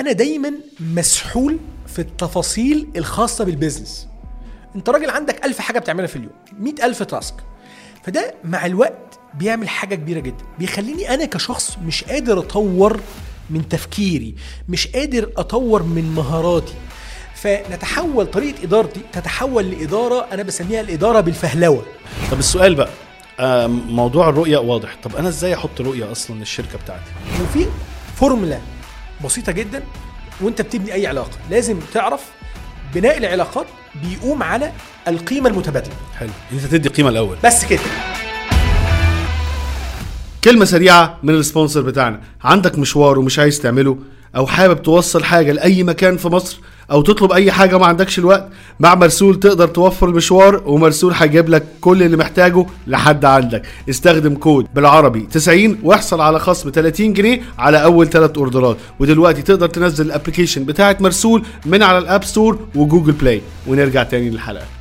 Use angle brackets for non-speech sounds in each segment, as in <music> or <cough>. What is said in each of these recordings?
أنا دايما مسحول في التفاصيل الخاصة بالبيزنس. أنت راجل عندك ألف حاجة بتعملها في اليوم مئة ألف تاسك. فده مع الوقت بيعمل حاجة كبيرة جدا بيخليني أنا كشخص مش قادر أطور من تفكيري مش قادر أطور من مهاراتي. فنتحول طريقة إدارتي تتحول لإدارة أنا بسميها الإدارة بالفهلوة. طب السؤال بقى آه، موضوع الرؤية واضح. طب أنا إزاي أحط رؤية أصلا للشركة بتاعتي؟ وفي فورمولا بسيطة جدا وأنت بتبني أي علاقة. لازم تعرف بناء العلاقات بيقوم على القيمة المتبادلة. حلو. أنت تدي قيمة الأول. بس كده. كلمة سريعة من ال sponsor بتاعنا. عندك مشوار ومش عايز تعمله أو حابب توصل حاجة لأي مكان في مصر أو تطلب أي حاجة ما عندكش الوقت مع مرسول تقدر توفر المشوار ومرسول هيجيب لك كل اللي محتاجه لحد عندك. استخدم كود بالعربي 90 واحصل على خصم 30 جنيه على أول ثلاث أوردرات. ودلوقتي تقدر تنزل ال application بتاعت مرسول من على ال App Store و Google Play ونرجع تاني للحلقة.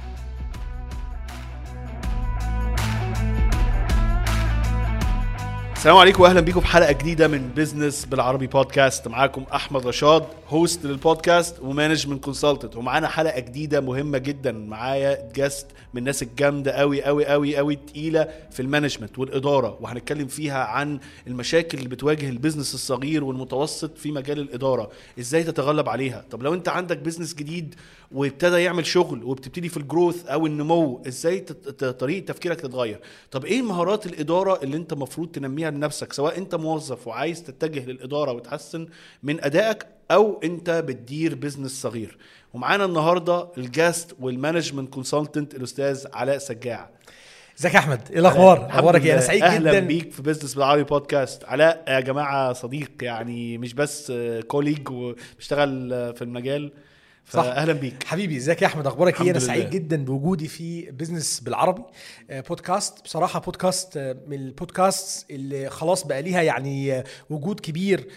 السلام عليكم واهلا بيكم في حلقة جديدة من business بالعربي بودكاست معاكم أحمد رشاد host لل podcast و management consultant ومعانا حلقة جديدة مهمة جدا. معايا guest من الناس الجامدة قوي قوي قوي قوي تقيلة في ال management والإدارة. وهنتكلم فيها عن المشاكل اللي بتواجه ال business الصغير والمتوسط في مجال الإدارة. إزاي تتغلب عليها؟ طب لو أنت عندك business جديد وابتدى يعمل شغل وبتبتدي في ال growth أو النمو إزاي طريقة تفكيرك تتغير؟ طب إيه مهارات الإدارة اللي أنت المفروض تنميها لنفسك سواء انت موظف وعايز تتجه للإدارة وتحسن من أدائك أو انت بتدير business صغير. ومعانا النهارده ال guest وال management consultant الأستاذ علاء سجاع. إزيك يا أحمد؟ إيه الأخبار؟ أخبارك إيه؟ أنا. سعيد أهلا جدا. بيك في business بالعربي بودكاست علاء يا جماعة صديق يعني مش بس colleague وبيشتغل في المجال. صح. فاهلا بيك. حبيبي إزيك يا أحمد؟ أخبارك إيه؟ أنا سعيد لله. جدا بوجودي في business بالعربي آه، بودكاست. بصراحة بودكاست آه، من البودكاست اللي خلاص بقى ليها يعني آه، وجود كبير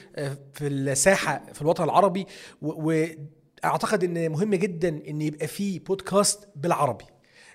في الساحة في الوطن العربي. و- واعتقد إن مهم جدا إن يبقى في بودكاست بالعربي.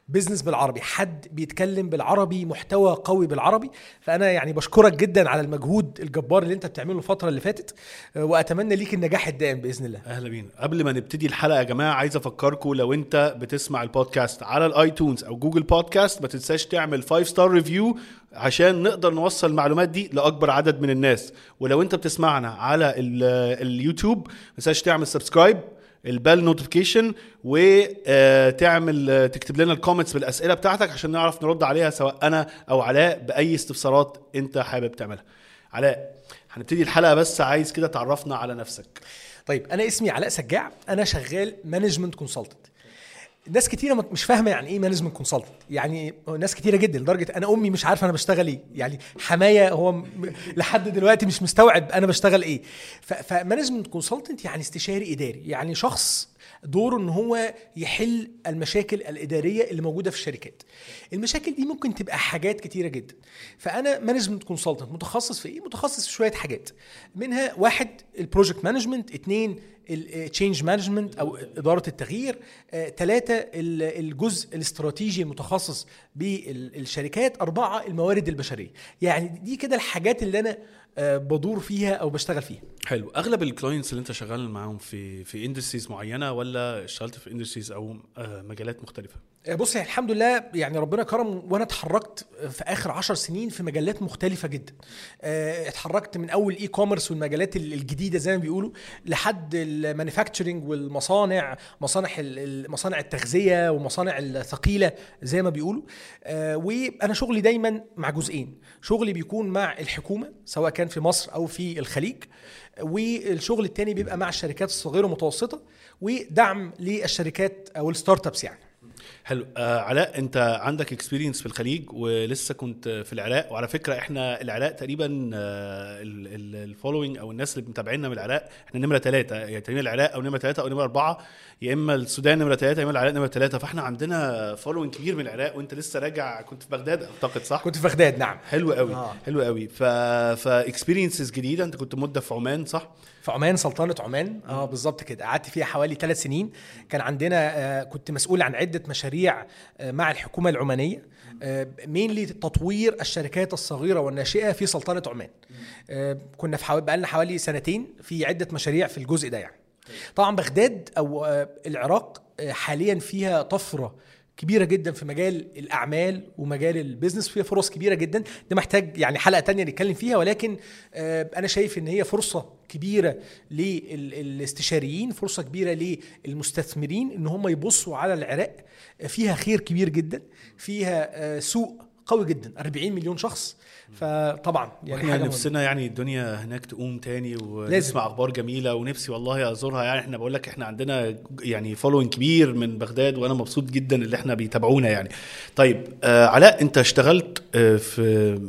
business بالعربي حد بيتكلم بالعربي محتوى قوي بالعربي. فأنا يعني بشكرك جدا على المجهود الجبار اللي أنت بتعمله الفترة اللي فاتت آه، وأتمنى ليك النجاح الدائم بإذن الله. أهلا بينا. قبل ما نبتدي الحلقة يا جماعة عايز أفكركم لو أنت بتسمع البودكاست على ال iTunes أو Google Podcasts ما تنساش تعمل 5 star review عشان نقدر نوصل المعلومات دي لأكبر عدد من الناس. ولو أنت بتسمعنا على ال- اليوتيوب ما تنساش تعمل subscribe ال bell notification وتعمل تكتب لنا ال comments بالأسئلة بتاعتك عشان نعرف نرد عليها سواء أنا أو علاء بأي استفسارات أنت حابب تعملها. علاء هنبتدي الحلقة بس عايز كده تعرفنا على نفسك. طيب أنا اسمي علاء سجاع أنا شغال management consultant ناس كتيرة مش فاهمة يعني إيه management consultant يعني ناس كتيرة جدا لدرجة أنا أمي مش عارفة أنا بشتغل إيه. يعني حمايا هو لحد دلوقتي مش مستوعب أنا بشتغل إيه. ف management consultant يعني استشاري إداري. يعني شخص دوره إن هو يحل المشاكل الإدارية اللي موجودة في الشركات. المشاكل دي ممكن تبقى حاجات كتيرة جدا. فأنا management consultant متخصص في إيه؟ متخصص في شوية حاجات. منها واحد ال project management اثنين ال change management أو إدارة التغيير ثلاثة الجزء الاستراتيجي المتخصص بالشركات أربعة الموارد البشرية. يعني دي كده الحاجات اللي أنا آه، بدور فيها أو بشتغل فيها. حلو. أغلب ال clients اللي أنت شغال معاهم في في industries معينة ولا اشتغلت في industries أو آه، مجالات مختلفة؟ آه، بص يعني الحمد لله يعني ربنا كرم وأنا اتحركت في آخر عشر سنين في مجالات مختلفة جدا. آه، اتحركت من أول e-commerce والمجالات ال- الجديدة زي ما بيقولوا لحد ال manufacturing والمصانع مصانع مصانع التغذية ومصانع الثقيلة زي ما بيقولوا. آه، وأنا شغلي دايما مع جزئين. شغلي بيكون مع الحكومة سواء كان في مصر أو في الخليج. والشغل التاني بيبقى مع الشركات الصغيرة والمتوسطة. ودعم للشركات أو ال startups يعني. حلو آه علاء انت عندك experience في الخليج ولسه كنت في العراق وعلى فكرة إحنا العراق تقريبا ال following أو الناس اللي متابعينا من العراق إحنا نمرة ثلاثة يعني تقريبا العراق أو نمرة ثلاثة أو نمرة اربعة يا اما السودان نمرة ثلاثة يا اما العراق نمرة ثلاثة فاحنا عندنا following كبير من العراق وانت لسه راجع كنت في بغداد اعتقد صح؟ كنت في بغداد نعم حلو قوي آه. آه. حلو قوي ف experiences جديدة انت كنت مدة في عمان صح؟ في عمان سلطنة عمان. آه بالظبط كده. قعدت فيها حوالي ثلاث سنين. كان عندنا آه كنت مسؤول عن عدة مشاريع آه مع الحكومة العمانية. مينلي تطوير الشركات الصغيرة والناشئة في سلطنة عمان. آه كنا في حوالي بقالنا حوالي سنتين في عدة مشاريع في الجزء ده يعني. طبعا بغداد أو آه العراق آه حاليا فيها طفرة كبيرة جدا في مجال الأعمال ومجال البيزنس فيها فرص كبيرة جدا. ده محتاج يعني حلقة تانية نتكلم فيها ولكن آه أنا شايف إن هي فرصة كبيرة للاستشاريين فرصة كبيرة للمستثمرين إن هم يبصوا على العراق. فيها خير كبير جدا فيها آه سوق قوي جدا. 40 مليون شخص فطبعا يعني إحنا نفسنا يعني الدنيا هناك تقوم تاني ونسمع أخبار جميلة ونفسي والله أزورها. يعني إحنا بقول لك إحنا عندنا يعني فولوينج كبير من بغداد وأنا مبسوط جدا اللي إحنا بيتابعونا يعني. طيب آه علاء أنت اشتغلت آه في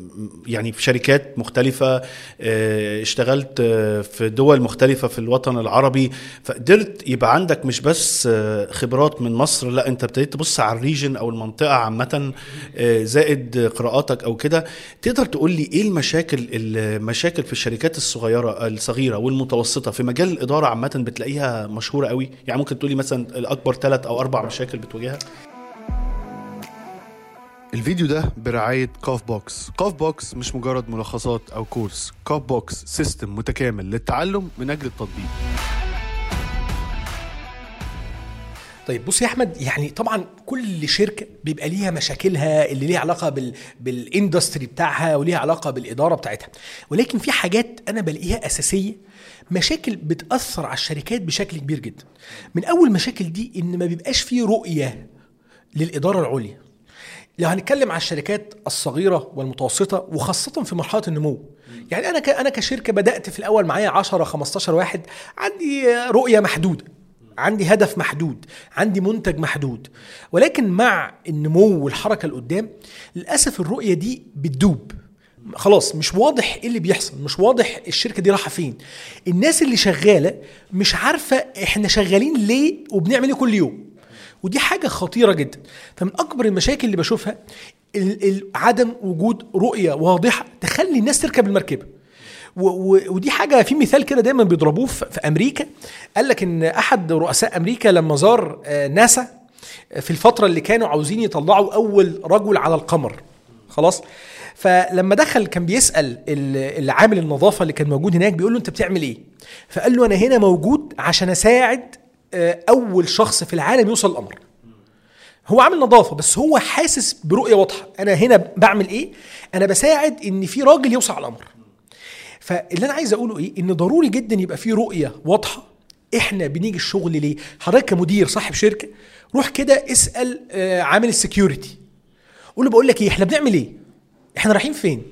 يعني في شركات مختلفة آه اشتغلت آه في دول مختلفة في الوطن العربي. فقدرت يبقى عندك مش بس آه خبرات من مصر لا أنت ابتديت تبص على ال region أو المنطقة عامة آه زائد قراءاتك أو كده. تقدر تقول لي إيه المشاكل المشاكل في الشركات الصغيره الصغيرة والمتوسطة في مجال الإدارة عامة بتلاقيها مشهورة قوي؟ يعني ممكن تقولي مثلا الأكبر ثلاث أو أربع مشاكل بتواجهها؟ الفيديو ده برعاية كاف بوكس كاف بوكس مش مجرد ملخصات أو كورس كاف بوكس system متكامل للتعلم من أجل التطبيق. طيب بص يا أحمد يعني طبعا كل شركة بيبقى ليها مشاكلها اللي ليها علاقة بال بالاندستري بتاعها وليها علاقة بالإدارة بتاعتها. ولكن في حاجات أنا بلاقيها أساسية مشاكل بتأثر على الشركات بشكل كبير جدا. من أول مشاكل دي إن ما بيبقاش في رؤية للإدارة العليا. لو هنتكلم على الشركات الصغيرة والمتوسطة وخاصة في مرحلة النمو. يعني أنا أنا كشركة بدأت في الأول معايا 10 15 واحد عندي رؤية محدودة. عندي هدف محدود عندي منتج محدود. ولكن مع النمو والحركة لقدام للأسف الرؤية دي بتدوب. خلاص مش واضح إيه اللي بيحصل مش واضح الشركة دي رايحة فين. الناس اللي شغالة مش عارفة إحنا شغالين ليه وبنعمل إيه كل يوم. ودي حاجة خطيرة جدا. فمن أكبر المشاكل اللي بشوفها عدم وجود رؤية واضحة تخلي الناس تركب المركبة. ودي حاجة في مثال كده دايما بيضربوه في أمريكا. قال لك إن أحد رؤساء أمريكا لما زار ناسا في الفترة اللي كانوا عاوزين يطلعوا أول رجل على القمر. خلاص؟ فلما دخل كان بيسأل العامل النظافة اللي كان موجود هناك بيقول له أنت بتعمل إيه؟ فقال له أنا هنا موجود عشان أساعد أول شخص في العالم يوصل القمر. هو عامل نظافة بس هو حاسس برؤية واضحة. أنا هنا بعمل إيه؟ أنا بساعد إن في راجل يوصل على القمر. فاللي أنا عايز أقوله إيه؟ إن ضروري جدا يبقى في رؤية واضحة. إحنا بنيجي الشغل ليه؟ حضرتك كمدير صاحب شركة روح كده اسأل عامل السكيورتي. قول له بقول لك إيه إحنا بنعمل إيه؟ إحنا رايحين فين؟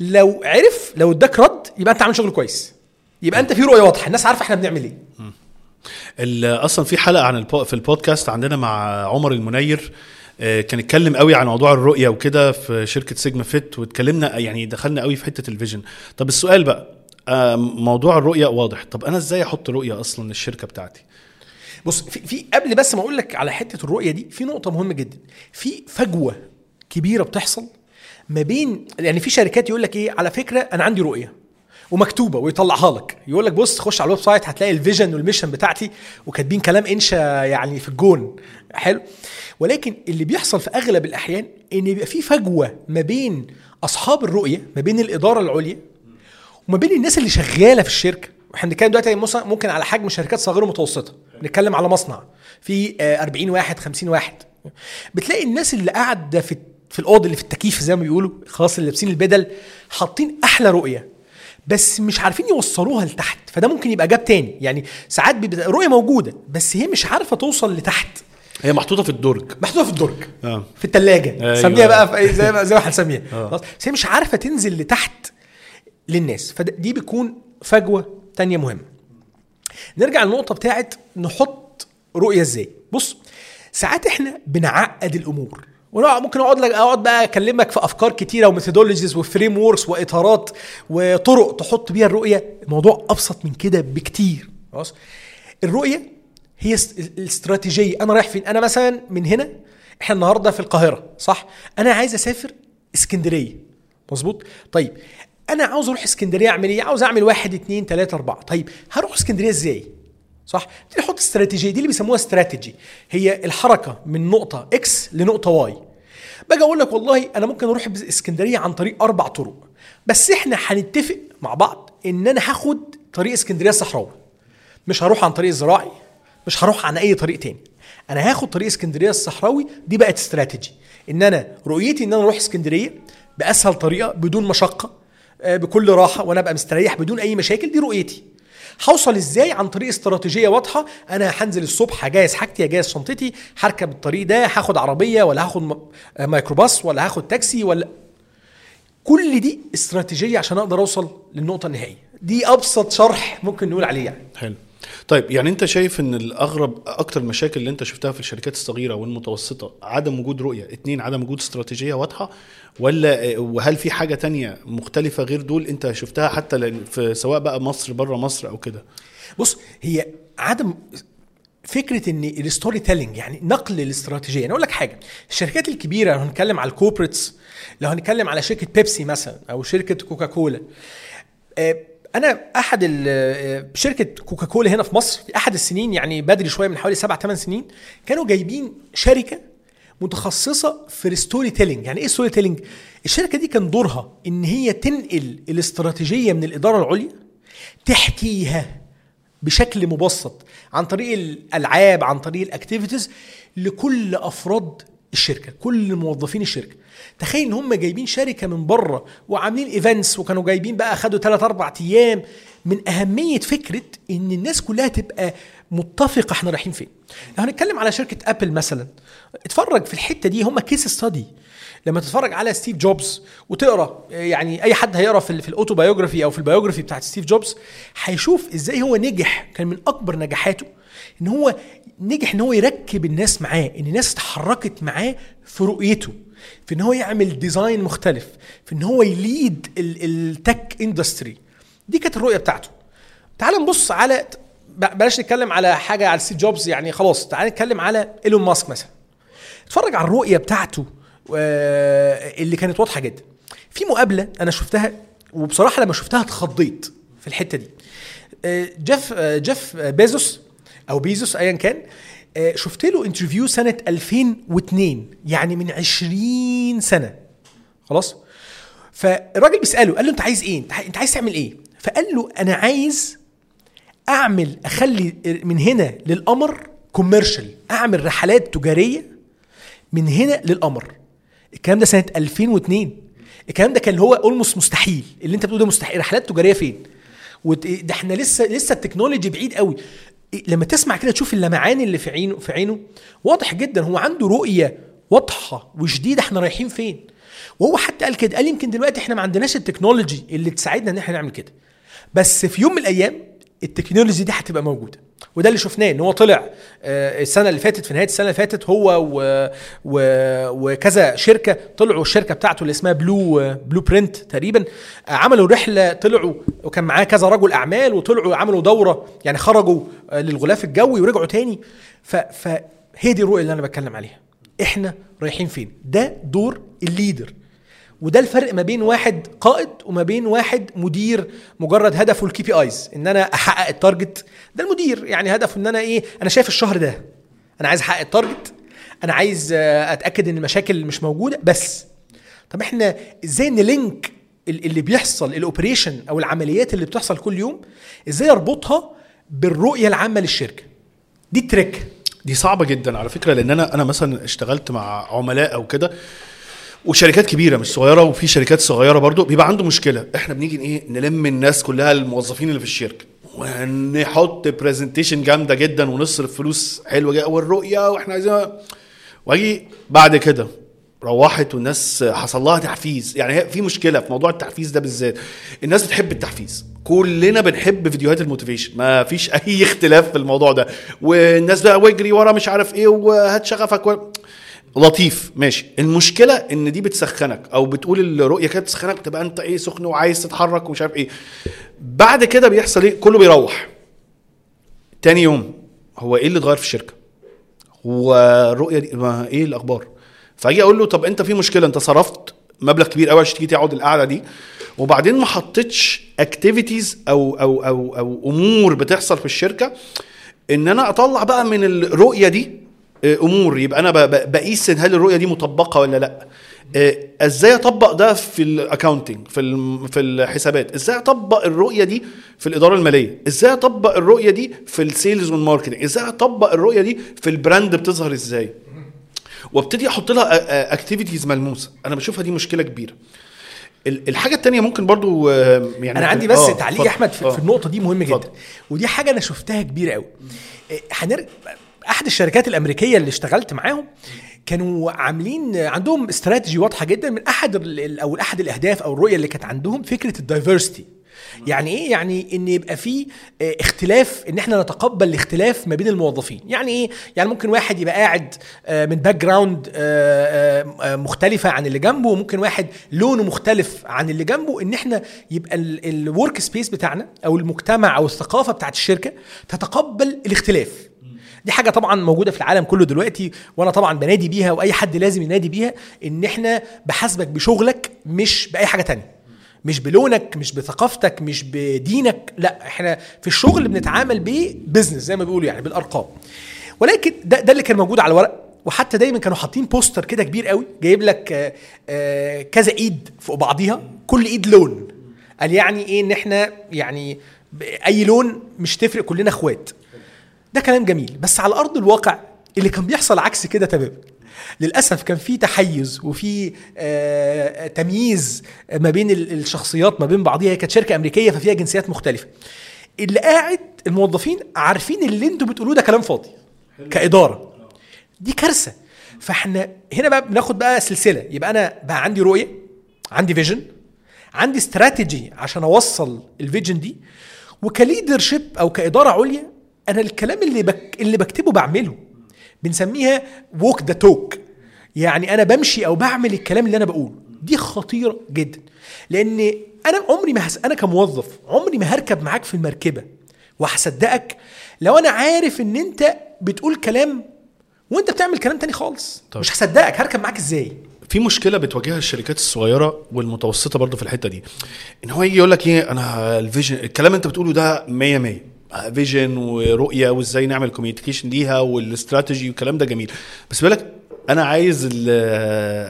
لو عرف لو اداك رد يبقى أنت عامل شغل كويس. يبقى أنت في رؤية واضحة الناس عارفة إحنا بنعمل إيه. أصلا في حلقة عن في البودكاست عندنا مع عمر المنير. كان اتكلم قوي عن موضوع الرؤية وكده في شركة سيجما فيت واتكلمنا يعني دخلنا قوي في حتة ال vision. طب السؤال بقى موضوع الرؤية واضح. طب أنا إزاي أحط رؤية أصلا للشركة بتاعتي؟ بص في, في قبل بس ما أقول لك على حتة الرؤية دي في نقطة مهمة جدا. في فجوة كبيرة بتحصل ما بين يعني في شركات يقول لك إيه على فكرة أنا عندي رؤية. ومكتوبة ويطلعها لك. يقول لك بص خش على ال website هتلاقي ال vision وال mission بتاعتي وكاتبين كلام انشا يعني في الجون. حلو. ولكن اللي بيحصل في أغلب الأحيان إن يبقى في فجوة ما بين أصحاب الرؤية ما بين الإدارة العليا وما بين الناس اللي شغالة في الشركة. إحنا بنتكلم دلوقتي ممكن على حجم شركات صغيرة ومتوسطة. بنتكلم على مصنع. في 40 واحد 50 واحد. بتلاقي الناس اللي قاعدة في في الاوضه اللي في التكييف زي ما بيقولوا خلاص اللي لابسين البدل حاطين أحلى رؤية. بس مش عارفين يوصلوها لتحت فده ممكن يبقى جاب تاني. يعني ساعات بيبقى رؤية موجودة بس هي مش عارفة توصل لتحت. هي محطوطة في الدرج. محطوطة في الدرج. آه. في الثلاجه أيوة. سميها بقى في زي ما زي ما هنسميها آه. بس هي مش عارفة تنزل لتحت للناس. فدي بتكون فجوة تانية مهمة. نرجع للنقطة بتاعت نحط رؤية إزاي. بص ساعات إحنا بنعقد الأمور. ممكن أقعد لك أقعد بقى أكلمك في أفكار كتيرة و methodologies و frameworks وإطارات وطرق تحط بيها الرؤية. الموضوع أبسط من كده بكتير. خلاص؟ الرؤية هي است- الاستراتيجية. أنا رايح فين؟ أنا مثلا من هنا إحنا النهارده في القاهرة صح؟ أنا عايز أسافر اسكندرية. مظبوط؟ طيب أنا عاوز أروح اسكندرية أعمل إيه؟ عاوز أعمل واحد اتنين تلاتة أربعة. طيب هروح اسكندرية إزاي؟ صح؟ أحط استراتيجية دي اللي بيسموها استراتيجي. هي الحركة من نقطة X لنقطة Y باجي أقول لك والله أنا ممكن أروح اسكندريه عن طريق أربع طرق بس إحنا هنتفق مع بعض إن أنا هاخد طريق إسكندرية الصحراوي. مش هروح عن طريق الزراعي مش هروح عن أي طريق تاني. أنا هاخد طريق إسكندرية الصحراوي دي بقت استراتيجي. إن أنا رؤيتي إن أنا أروح إسكندرية بأسهل طريقة بدون مشقة آه، بكل راحة وأنا أبقى مستريح بدون أي مشاكل دي رؤيتي. هوصل إزاي عن طريق استراتيجية واضحة؟ أنا هنزل الصبح هجهز حاجتي هجهز شنطتي هركب الطريق ده هاخد عربية ولا هاخد آه، ميكروباص ولا هاخد تاكسي ولا كل دي استراتيجية عشان أقدر أوصل للنقطة النهائية. دي أبسط شرح ممكن نقول عليه يعني حلو. طيب يعني انت شايف ان الاغرب أكتر المشاكل اللي انت شفتها في الشركات الصغيرة والمتوسطة عدم وجود رؤية اتنين عدم وجود استراتيجية واضحة ولا وهل في حاجة تانية مختلفة غير دول انت شفتها حتى في سواء بقى مصر بره مصر أو كده؟ بص هي عدم فكرة إن ال storytelling يعني نقل الاستراتيجية. أنا أقول لك حاجة الشركات الكبيرة لو هنتكلم على ال corporates لو هنتكلم على شركة بيبسي مثلا أو شركة كوكاكولا آه، أنا أحد شركة كوكاكولا هنا في مصر في احد السنين يعني بدري شوية من حوالي سبع ثمان سنين كانوا جايبين شركة متخصصة في ال storytelling يعني إيه storytelling الشركة دي كان دورها إن هي تنقل الاستراتيجية من الإدارة العليا تحكيها بشكل مبسط عن طريق الألعاب عن طريق ال activities لكل أفراد الشركة كل موظفين الشركة. تخيل إن هم جايبين شركة من بره وعاملين events وكانوا جايبين بقى خدوا 3 4 أيام. من أهمية فكرة إن الناس كلها تبقى متفقة إحنا رايحين فين. لو هنتكلم على شركة ابل مثلا اتفرج في الحتة دي هم case study لما تتفرج على ستيف جوبز وتقرأ يعني أي حد هيقرأ في, في ال autobiography أو في ال biography بتاعت ستيف جوبز هيشوف إزاي هو نجح كان من أكبر نجاحاته. إن هو نجح إن هو يركب الناس معاه إن الناس اتحركت معاه في رؤيته في إن هو يعمل design مختلف في إن هو ي lead ال tech industry دي كانت الرؤية بتاعته. تعال نبص على بلاش نتكلم على حاجة على ستيف جوبز يعني خلاص تعال نتكلم على إيلون ماسك مثلا. اتفرج على الرؤية بتاعته اللي كانت واضحة جدا. في مقابلة أنا شفتها وبصراحة لما شفتها اتخضيت في الحتة دي. آه، جيف آه، جيف بيزوس أو بيزوس ايا كان. آه، شفت له interview سنة 2002 يعني من 20 سنة. خلاص؟ فالراجل بيسأله قال له أنت عايز إيه؟ أنت عاي- أنت عايز تعمل إيه؟ فقال له أنا عايز أعمل أخلي من هنا للقمر commercial أعمل رحلات تجارية من هنا للقمر. الكلام ده سنة 2002 الكلام ده كان هو almost مستحيل. اللي أنت بتقوله ده مستحيل. رحلات تجارية فين؟ ده إحنا لسه لسه ال technology بعيد قوي. لما تسمع كده تشوف اللمعان اللي في عينه في عينه واضح جدا هو عنده رؤية واضحة وشديدة إحنا رايحين فين. وهو حتى قال كده قال يمكن دلوقتي إحنا ما عندناش ال technology اللي تساعدنا إن إحنا نعمل كده. بس في يوم من الأيام ال technology دي هتبقى موجودة. وده اللي شفناه إن هو طلع آه، السنة اللي فاتت في نهاية السنة اللي فاتت هو و و وكذا شركة طلعوا الشركة بتاعته اللي اسمها Blue Blue Origin تقريبا آه، عملوا رحلة طلعوا وكان معاه كذا رجل أعمال وطلعوا عملوا دورة يعني خرجوا آه، للغلاف الجوي ورجعوا تاني. ف فهي دي الرؤية اللي أنا بتكلم عليها. إحنا رايحين فين؟ ده دور ال leader. وده الفرق ما بين واحد قائد وما بين واحد مدير مجرد هدفه ال KPIs إن أنا أحقق ال target ده المدير. يعني هدفه إن أنا إيه؟ أنا شايف الشهر ده أنا عايز أحقق ال target أنا عايز آه، أتأكد إن المشاكل مش موجودة بس. طب إحنا إزاي ن link ال- اللي بيحصل ال operation أو العمليات اللي بتحصل كل يوم إزاي أربطها بالرؤية العامة للشركة؟ دي ال trick. دي صعبة جدا على فكرة لأن أنا أنا مثلا اشتغلت مع عملاء أو كده وشركات كبيرة مش صغيرة وفي شركات صغيرة برضو بيبقى عنده مشكلة. إحنا بنيجي إيه نلم الناس كلها الموظفين اللي في الشركة. ونحط presentation جامدة جدا ونصرف فلوس حلوة جدا والرؤية وإحنا عايزين واجي بعد كده روحت والناس حصل لها تحفيز. يعني في مشكلة في موضوع التحفيز ده بالذات. الناس بتحب التحفيز. كلنا بنحب فيديوهات ال motivation. ما فيش أي <laughs> اختلاف في الموضوع ده. والناس بقى واجري ورا مش عارف إيه وهات شغفك و... لطيف ماشي. المشكلة إن دي بتسخنك أو بتقول الرؤية كده بتسخنك تبقى أنت إيه سخن وعايز تتحرك ومش عارف إيه. بعد كده بيحصل إيه؟ كله بيروح. تاني يوم هو إيه اللي اتغير في الشركة؟ هو الرؤية دي ما إيه الأخبار؟ فأجي أقول له طب أنت في مشكلة؟ أنت صرفت مبلغ كبير قوي عشان تيجي تقعد القعدة دي. وبعدين ما حطيتش اكتيفيتيز أو أو أو أو أمور بتحصل في الشركة إن أنا أطلع بقى من الرؤية دي امور يبقى أنا بقيس هل الرؤية دي مطبقة ولا لأ. آه، إزاي أطبق ده في ال accounting في في الحسابات؟ إزاي أطبق الرؤية دي في الإدارة المالية؟ إزاي أطبق الرؤية دي في ال sales وال marketing إزاي أطبق الرؤية دي في ال brand بتظهر إزاي؟ وأبتدي أحط لها activities ملموسة. أنا بشوفها دي مشكلة كبيرة. ال- الحاجة التانية ممكن برضو آه، يعني أنا عندي بس آه، تعليق. يا أحمد في, آه. في النقطة دي مهم. جدا. ودي حاجة أنا شفتها كبيرة قوي إيه، هنر... أحد الشركات الأمريكية اللي اشتغلت معاهم كانوا عاملين عندهم استراتيجي واضحة جدا من أحد أو أحد الأهداف أو الرؤية اللي كانت عندهم فكرة ال diversity. يعني إيه؟ يعني إن يبقى في آه، اختلاف إن إحنا نتقبل الاختلاف ما بين الموظفين. يعني إيه؟ يعني ممكن واحد يبقى قاعد آه، من background مختلفة عن اللي جنبه وممكن واحد لونه مختلف عن اللي جنبه إن إحنا يبقى ال work space بتاعنا أو المجتمع أو الثقافة بتاعت الشركة تتقبل الاختلاف. دي حاجة طبعا موجودة في العالم كله دلوقتي وأنا طبعا بنادي بيها وأي حد لازم ينادي بيها إن إحنا بحاسبك بشغلك مش بأي حاجة تانية. مش بلونك مش بثقافتك مش بدينك لا إحنا في الشغل بنتعامل ب business زي ما بيقولوا يعني بالأرقام. ولكن ده ده اللي كان موجود على الورق. وحتى دايما كانوا حاطين poster كده كبير قوي جايب لك آه، آه، كذا إيد فوق بعضيها كل إيد لون. قال يعني إيه إن إحنا يعني أي لون مش تفرق كلنا إخوات. ده كلام جميل بس على أرض الواقع اللي كان بيحصل عكس كده تماما. للأسف كان في تحيز وفي آه تمييز ما بين ال- الشخصيات ما بين بعضيها. هي كانت شركة أمريكية ففيها جنسيات مختلفة. اللي قاعد الموظفين عارفين اللي أنتوا بتقولوه ده كلام فاضي كإدارة. دي كارثة. فاحنا هنا بقى بناخد بقى سلسلة. يبقى أنا بقى عندي رؤية عندي vision عندي استراتيجي عشان أوصل ال vision دي. وك leadership أو كإدارة عليا أنا الكلام اللي بك اللي بكتبه بعمله. بنسميها walk the talk يعني أنا بمشي أو بعمل الكلام اللي أنا بقوله. دي خطيرة جدا. لأن أنا عمري ما هس... أنا كموظف عمري ما هركب معاك في المركبة وهصدقك لو أنا عارف إن أنت بتقول كلام وأنت بتعمل كلام تاني خالص. طب. مش هصدقك هركب معاك إزاي؟ في مشكلة بتواجهها الشركات الصغيرة والمتوسطة برضه في الحتة دي. إن هو يجي يقول لك إيه أنا ال vision الكلام اللي أنت بتقوله ده 100 100 vision ورؤية وإزاي نعمل communication ليها والاستراتيجي والكلام ده جميل. بس بيقول لك أنا عايز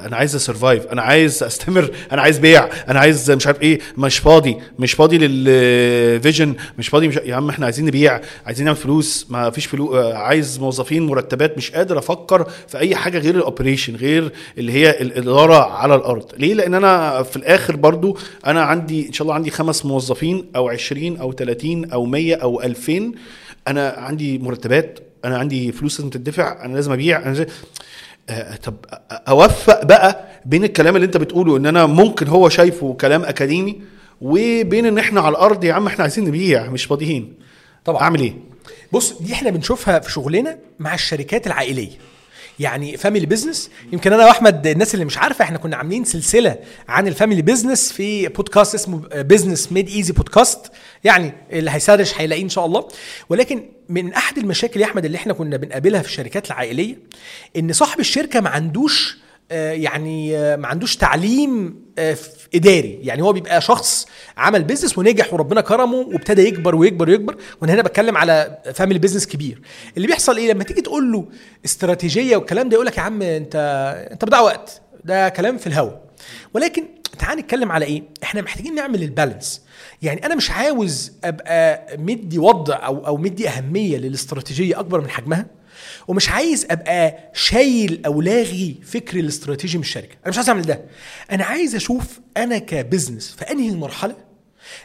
أنا عايز أ survive أنا عايز أستمر أنا عايز أبيع أنا عايز مش عارف إيه مش فاضي مش فاضي لل vision مش فاضي مش يا عم إحنا عايزين نبيع عايزين نعمل فلوس ما فيش فلوس عايز موظفين مرتبات مش قادر أفكر في أي حاجة غير الاوبريشن غير اللي هي الإدارة على الأرض. ليه؟ لأن أنا في الآخر برضو أنا عندي إن شاء الله عندي خمس موظفين أو 20 أو 30 أو 100 أو 2000 أنا عندي مرتبات أنا عندي فلوس لازم تدفع أنا لازم أبيع أنا لازم طب أ- أوفق بقى بين الكلام اللي أنت بتقوله إن أنا ممكن هو شايفه كلام أكاديمي وبين إن إحنا على الأرض يا عم إحنا عايزين نبيع مش فاضيين. طبعا. أعمل إيه؟ بص دي إحنا بنشوفها في شغلنا مع الشركات العائلية. يعني family business يمكن أنا وأحمد الناس اللي مش عارفة إحنا كنا عاملين سلسلة عن ال family business في بودكاست اسمه Business Made Easy podcast يعني اللي هي search هيلاقيه إن شاء الله. ولكن من أحد المشاكل يا أحمد اللي إحنا كنا بنقابلها في الشركات العائلية إن صاحب الشركة ما عندوش يعني آه، ما عندوش تعليم آه، إداري. يعني هو بيبقى شخص عمل business ونجح وربنا كرمه وابتدى يكبر ويكبر ويكبر. وأنا هنا بتكلم على family business كبير. اللي بيحصل إيه؟ لما تيجي تقول له استراتيجية والكلام ده يقول لك يا عم أنت أنت بضيع وقت. ده كلام في الهوا. ولكن تعال نتكلم على إيه؟ إحنا محتاجين نعمل ال balance يعني أنا مش عاوز أبقى مدي وضع أو أو مدي أهمية للاستراتيجية أكبر من حجمها. ومش عايز أبقى شايل أو لاغي فكر الاستراتيجي من الشركة. أنا مش عايز أعمل ده. أنا عايز أشوف أنا كبزنس في أنهي مرحله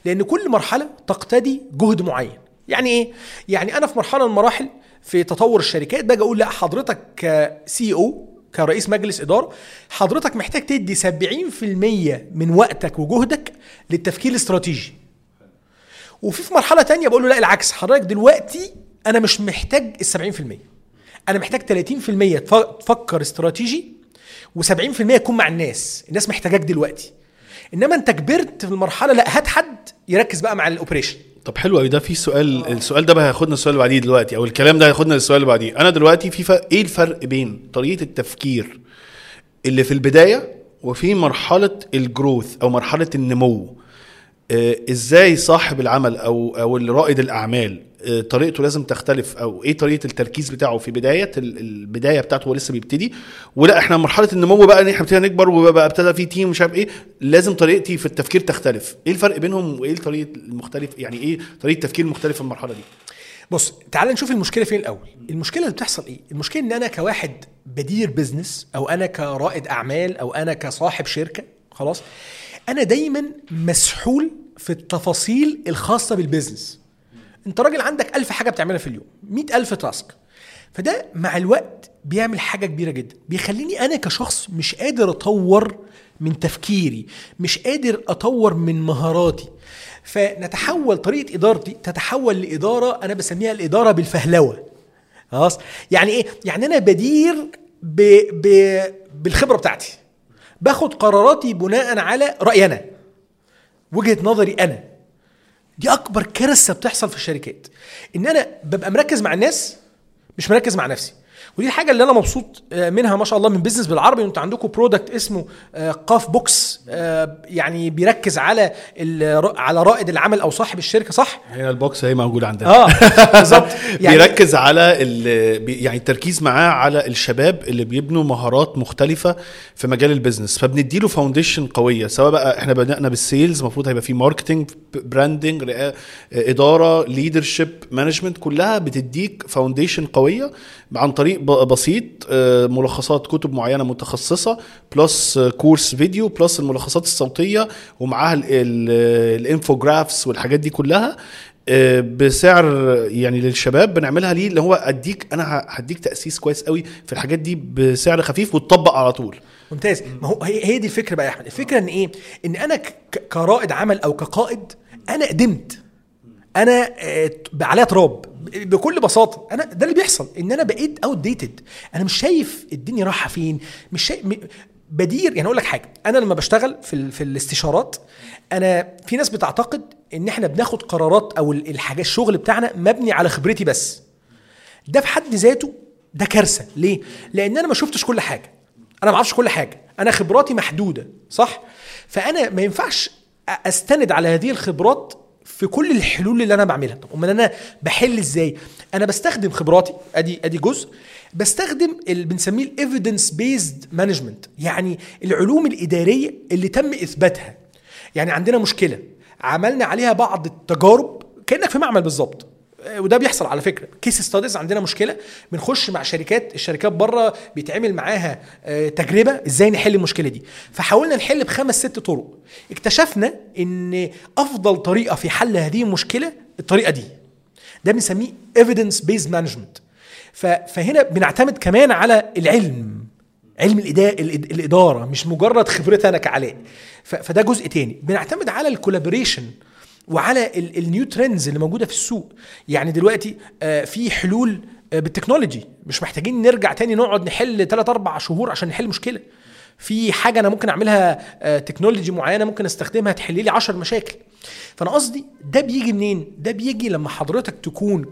لأن كل مرحلة تقتضي جهد معين. يعني إيه؟ يعني أنا في مرحلة من المراحل في تطور الشركات باجي أقول لأ حضرتك كسي أو كرئيس مجلس إدارة حضرتك محتاج تدي 70% من وقتك وجهدك للتفكير الاستراتيجي. وفي في مرحلة تانية بقول له لأ العكس حضرتك دلوقتي أنا مش محتاج ال 70% أنا محتاج 30% تف- تفكر استراتيجي و70% يكون مع الناس. الناس محتاجاك دلوقتي. إنما أنت كبرت في المرحلة لا هات حد يركز بقى مع الأوبريشن. طب حلو قوي ده في سؤال السؤال ده بقى هياخدنا السؤال اللي بعديه دلوقتي أو الكلام ده هياخدنا للسؤال اللي بعديه. أنا دلوقتي في فرق إيه الفرق بين طريقة التفكير اللي في البداية وفي مرحلة الجروث أو مرحلة النمو؟ آه، إزاي صاحب العمل أو أو رائد الأعمال طريقته لازم تختلف أو إيه طريقة التركيز بتاعه في بداية ال- البداية بتاعته هو لسه بيبتدي. ولا إحنا مرحلة النمو بقى إن إحنا ابتدينا نكبر وبقى ابتدى في team مش عارف إيه لازم طريقتي في التفكير تختلف. إيه الفرق بينهم وإيه الطريقة المختلف يعني إيه طريقة التفكير المختلفه في المرحلة دي؟ بص تعال نشوف المشكلة فين الأول. المشكلة اللي بتحصل إيه؟ المشكلة إن أنا كواحد بدير business أو أنا كرائد أعمال أو أنا كصاحب شركة خلاص أنا دايما مسحول في التفاصيل الخاصة بالبزنس انت راجل عندك ألف حاجة بتعملها في اليوم مئة ألف تاسك. فده مع الوقت بيعمل حاجة كبيرة جدا. بيخليني أنا كشخص مش قادر أطور من تفكيري مش قادر أطور من مهاراتي. فنتحول طريقة إدارتي تتحول لإدارة أنا بسميها الإدارة بالفهلوة. خلاص؟ يعني إيه؟ يعني أنا بدير ب... ب... بالخبرة بتاعتي. باخد قراراتي بناء على رأيي أنا وجهة نظري أنا. دي أكبر كارثة بتحصل في الشركات. إن أنا ببقى مركز مع الناس مش مركز مع نفسي. ودي الحاجة اللي أنا مبسوط آه، منها ما شاء الله من بيزنس بالعربي أنتوا عندكم product اسمه آه، قاف box آه، يعني بيركز على على رائد العمل أو صاحب الشركة صح؟ هنا ال box هي موجودة عندنا. آه بالظبط. <laughs> يعني بيركز على يعني التركيز معاه على الشباب اللي بيبنوا مهارات مختلفة في مجال ال business فبنديله foundation قوية سواء بقى إحنا بدأنا بال sales المفروض هيبقى في marketing branding إدارة leadership management كلها بتديك foundation قوية عن طريق بسيط آه، ملخصات كتب معينة متخصصة plus آه، course فيديو plus الملخصات الصوتية ومعاها ال- ال- ال infographics والحاجات دي كلها آه، بسعر يعني للشباب بنعملها ليه اللي هو أديك أنا هديك تأسيس كويس قوي في الحاجات دي بسعر خفيف وتطبق على طول. ممتاز. ما هو هي دي الفكرة بقى يا أحمد. الفكرة إن إيه؟ إن أنا كرائد عمل أو كقائد أنا قدمت. أنا آه، عليا تراب. بكل بساطة أنا ده اللي بيحصل إن أنا بقيت outdated أنا مش شايف الدنيا رايحة فين مش شايف بدير. يعني أقول لك حاجة أنا لما بشتغل في في الاستشارات أنا في ناس بتعتقد إن إحنا بناخد قرارات أو ال- الحاجة الشغل بتاعنا مبني على خبرتي بس. ده في حد ذاته ده كارثة. ليه؟ لأن أنا ما شفتش كل حاجة. أنا ما أعرفش كل حاجة. أنا خبراتي محدودة صح؟ فأنا ما ينفعش أستند على هذه الخبرات في كل الحلول اللي أنا بعملها. طب أمال أنا بحل إزاي؟ أنا بستخدم خبراتي أدي أدي جزء. بستخدم اللي بنسميه ال evidence based management يعني العلوم الإدارية اللي تم إثباتها. يعني عندنا مشكلة عملنا عليها بعض التجارب كأنك في معمل بالظبط. وده بيحصل على فكرة. case studies عندنا مشكلة. بنخش مع شركات الشركات بره بيتعمل معاها آه، تجربة إزاي نحل المشكلة دي. فحاولنا نحل بخمس ست طرق. اكتشفنا إن أفضل طريقة في حل هذه المشكلة الطريقة دي. ده بنسميه based management. ف- فهنا بنعتمد كمان على العلم. علم الإدا- الإد- الإدارة مش مجرد خبرتي أنا كعلاء فده جزء تاني. بنعتمد على ال collaboration وعلى ال new trends اللي موجودة في السوق. يعني دلوقتي آه، في حلول آه، بال technology. مش محتاجين نرجع تاني نقعد نحل 3 4 شهور عشان نحل مشكلة. في حاجة أنا ممكن أعملها آه، technology معينة ممكن أستخدمها تحل لي 10 مشاكل. فأنا قصدي ده بيجي منين؟ ده بيجي لما حضرتك تكون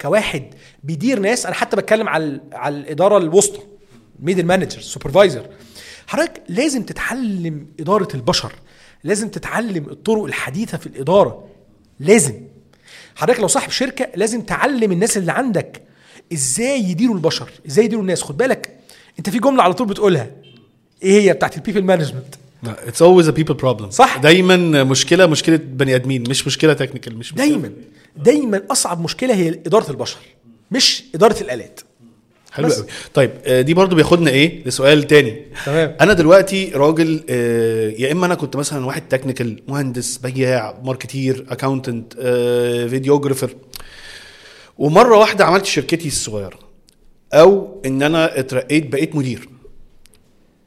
كواحد بيدير ناس. أنا حتى بتكلم على على الإدارة الوسطى middle manager supervisor حضرتك لازم تتعلم إدارة البشر. لازم تتعلم الطرق الحديثة في الإدارة. لازم. حضرتك لو صاحب شركة لازم تعلم الناس اللي عندك إزاي يديروا البشر إزاي يديروا الناس. خد بالك أنت في جملة على طول بتقولها. إيه هي بتاعت ال people management it's always a people problem. صح. دايما مشكلة مشكلة بني آدمين مش مشكلة technical مش مشكلة. دايما. دايما أصعب مشكلة هي إدارة البشر مش إدارة الآلات. حلو. قوي. طيب آه، دي برضو بياخدنا إيه؟ لسؤال تاني. تمام. أنا دلوقتي راجل آه، يا إما أنا كنت مثلا واحد technical مهندس بياع marketer accountant videographer ومرة واحدة عملت شركتي الصغيرة. أو إن أنا اترقيت بقيت مدير.